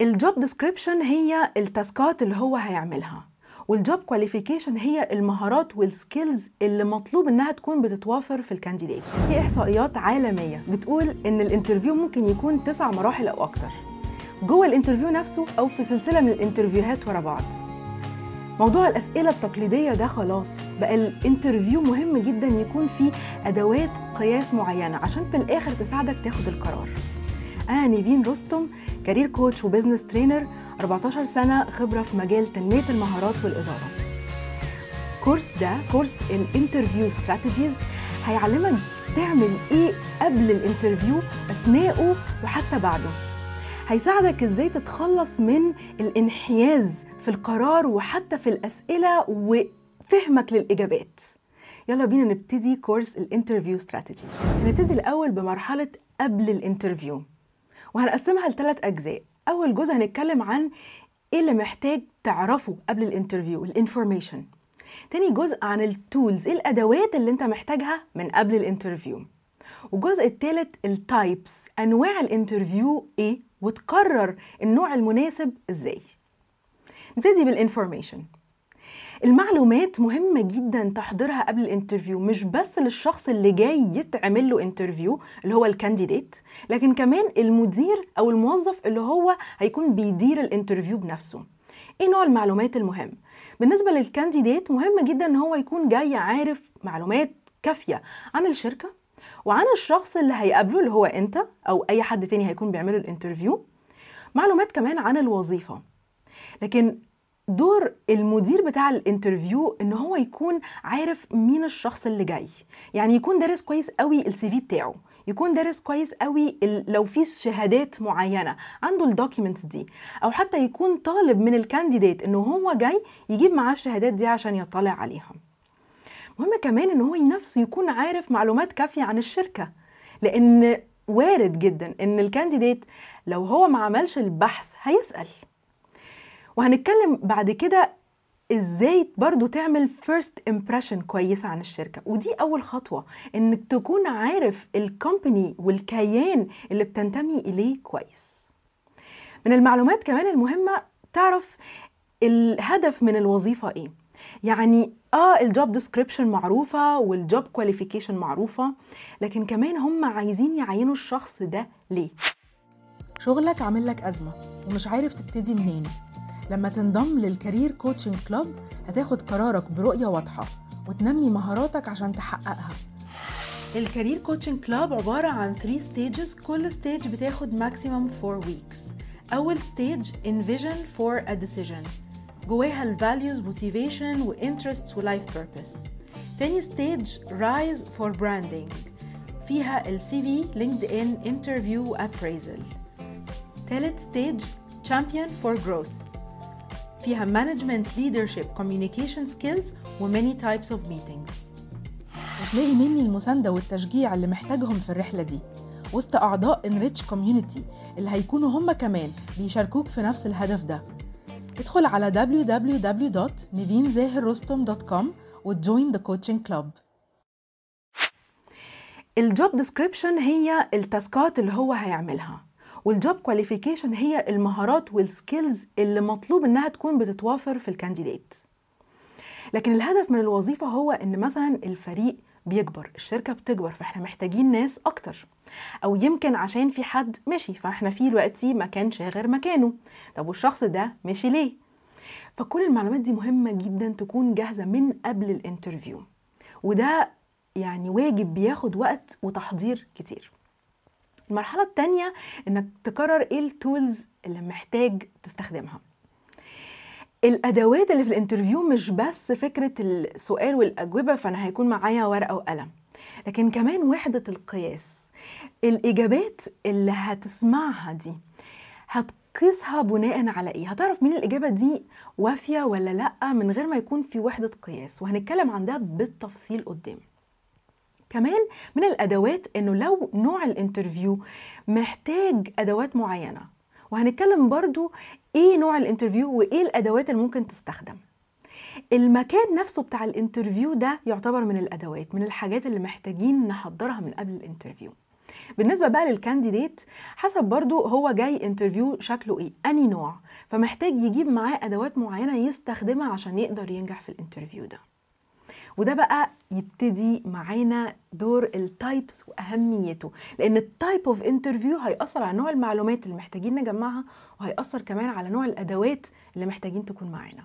ال job description هي ال task ات اللي هو هيعملها. وال job qualification هي المهارات وال skills اللي مطلوب إنها تكون بتتوافر في ال candidate في إحصائيات عالمية بتقول إن ال interview ممكن يكون تسع مراحل أو أكتر. جوه ال interview نفسه أو في سلسلة من ال interview هات ورا بعض. موضوع الأسئلة التقليدية ده خلاص بقى ال interview مهم جدا يكون فيه أدوات قياس معينة عشان في الآخر تساعدك تاخد القرار. أنا نيفين رستم career coach و business trainer 14 سنة خبرة في مجال تنمية المهارات والإدارة. course ده course ال interview strategies هيعلمك تعمل إيه قبل ال interview اثناءه وحتى بعده. هيساعدك إزاي تتخلص من الانحياز في القرار وحتى في الأسئلة وفهمك للإجابات. يلا بينا نبتدي course ال interview strategy هنبتدي الأول بمرحلة قبل ال interview وهنقسمها لثلاث أجزاء. أول جزء هنتكلم عن إيه اللي محتاج تعرفه قبل ال interview ال information. تاني جزء عن ال tools إيه الأدوات اللي أنت محتاجها من قبل ال interview. والجزء الثالث ال types أنواع ال interview إيه وتقرر النوع المناسب إزاي. نبتدي بال information. المعلومات مهمة جدا تحضيرها قبل ال interview مش بس للشخص اللي جاي يتعمل له interview اللي هو ال candidate لكن كمان المدير أو الموظف اللي هو هيكون بيدير ال interview بنفسه. إيه نوع المعلومات المهم؟ بالنسبة لل candidate مهم جدا إن هو يكون جاي عارف معلومات كافية عن الشركة وعن الشخص اللي هيقابله اللي هو أنت أو أي حد تاني هيكون بيعمله ال interview معلومات كمان عن الوظيفة. لكن دور المدير بتاع ال interview إن هو يكون عارف مين الشخص اللي جاي. يعني يكون دارس كويس قوي ال CV بتاعه. يكون دارس كويس قوي لو في شهادات معينة عنده ال documents دي. أو حتى يكون طالب من ال candidate إنه هو جاي يجيب معاه الشهادات دي عشان يطلع عليها. مهم كمان إن هو نفسه يكون عارف معلومات كافية عن الشركة. لأن وارد جدا إن ال candidate لو هو ما عملش البحث هيسأل. وهنتكلم بعد كده إزاي برضو تعمل first impression كويسة عن الشركة. ودي أول خطوة إنك تكون عارف ال company والكيان اللي بتنتمي إليه كويس. من المعلومات كمان المهمة تعرف الهدف من الوظيفة إيه. يعني آه ال job description معروفة وال job qualification معروفة لكن كمان هم عايزين يعينوا الشخص ده ليه. شغلك عامل لك أزمة ومش عارف تبتدي منين. لما تنضم لل career coaching club هتاخد قرارك برؤية واضحة وتنمي مهاراتك عشان تحققها. ال career coaching club عبارة عن 3 stages كل stage بتاخد maximum 4 weeks أول stage envision for a decision جواها ال motivation و interests و life purpose تاني stage rise for branding فيها ال LinkedIn interview appraisal. تالت stage champion for growth فيها management leadership communication skills و many types of meetings. وتلاقي مني المساندة والتشجيع اللي محتاجهم في الرحلة دي. وسط أعضاء Enrich Community اللي هيكونوا هم كمان بيشاركوك في نفس الهدف ده. ادخل على www.nivinzahirrostom.com وت join the coaching club ال job description هي ال task ات اللي هو هيعملها. وال job qualification هي المهارات وال skills اللي مطلوب إنها تكون بتتوافر في ال candidate لكن الهدف من الوظيفة هو إن مثلا الفريق بيكبر الشركة بتكبر فإحنا محتاجين ناس أكتر. أو يمكن عشان في حد مشي فإحنا في دلوقتي مكان شاغر مكانه. طب والشخص ده مشي ليه؟ فكل المعلومات دي مهمة جدا تكون جاهزة من قبل ال interview وده يعني واجب بياخد وقت وتحضير كتير. المرحلة التانية إنك تقرر إيه ال tools اللي محتاج تستخدمها. الأدوات اللي في ال interview مش بس فكرة السؤال والأجوبة فأنا هيكون معايا ورقة وقلم. لكن كمان وحدة القياس الإجابات اللي هتسمعها دي هتقيسها بناء على إيه؟ هتعرف مين الإجابة دي وافية ولا لأ من غير ما يكون في وحدة قياس. وهنتكلم عن ده بالتفصيل قدام. كمان من الأدوات إنه لو نوع ال interview محتاج أدوات معينة وهنتكلم برضو إيه نوع ال interview وإيه الأدوات اللي ممكن تستخدم. المكان نفسه بتاع ال interview ده يعتبر من الأدوات من الحاجات اللي محتاجين نحضرها من قبل ال interview. بالنسبة بقى لل candidate حسب برضو هو جاي interview شكله إيه أنهي نوع فمحتاج يجيب معاه أدوات معينة يستخدمها عشان يقدر ينجح في ال interview ده. وده بقى يبتدي معانا دور ال types وأهميته لأن ال type of interview هيأثر على نوع المعلومات اللي محتاجين نجمعها وهيأثر كمان على نوع الأدوات اللي محتاجين تكون معانا.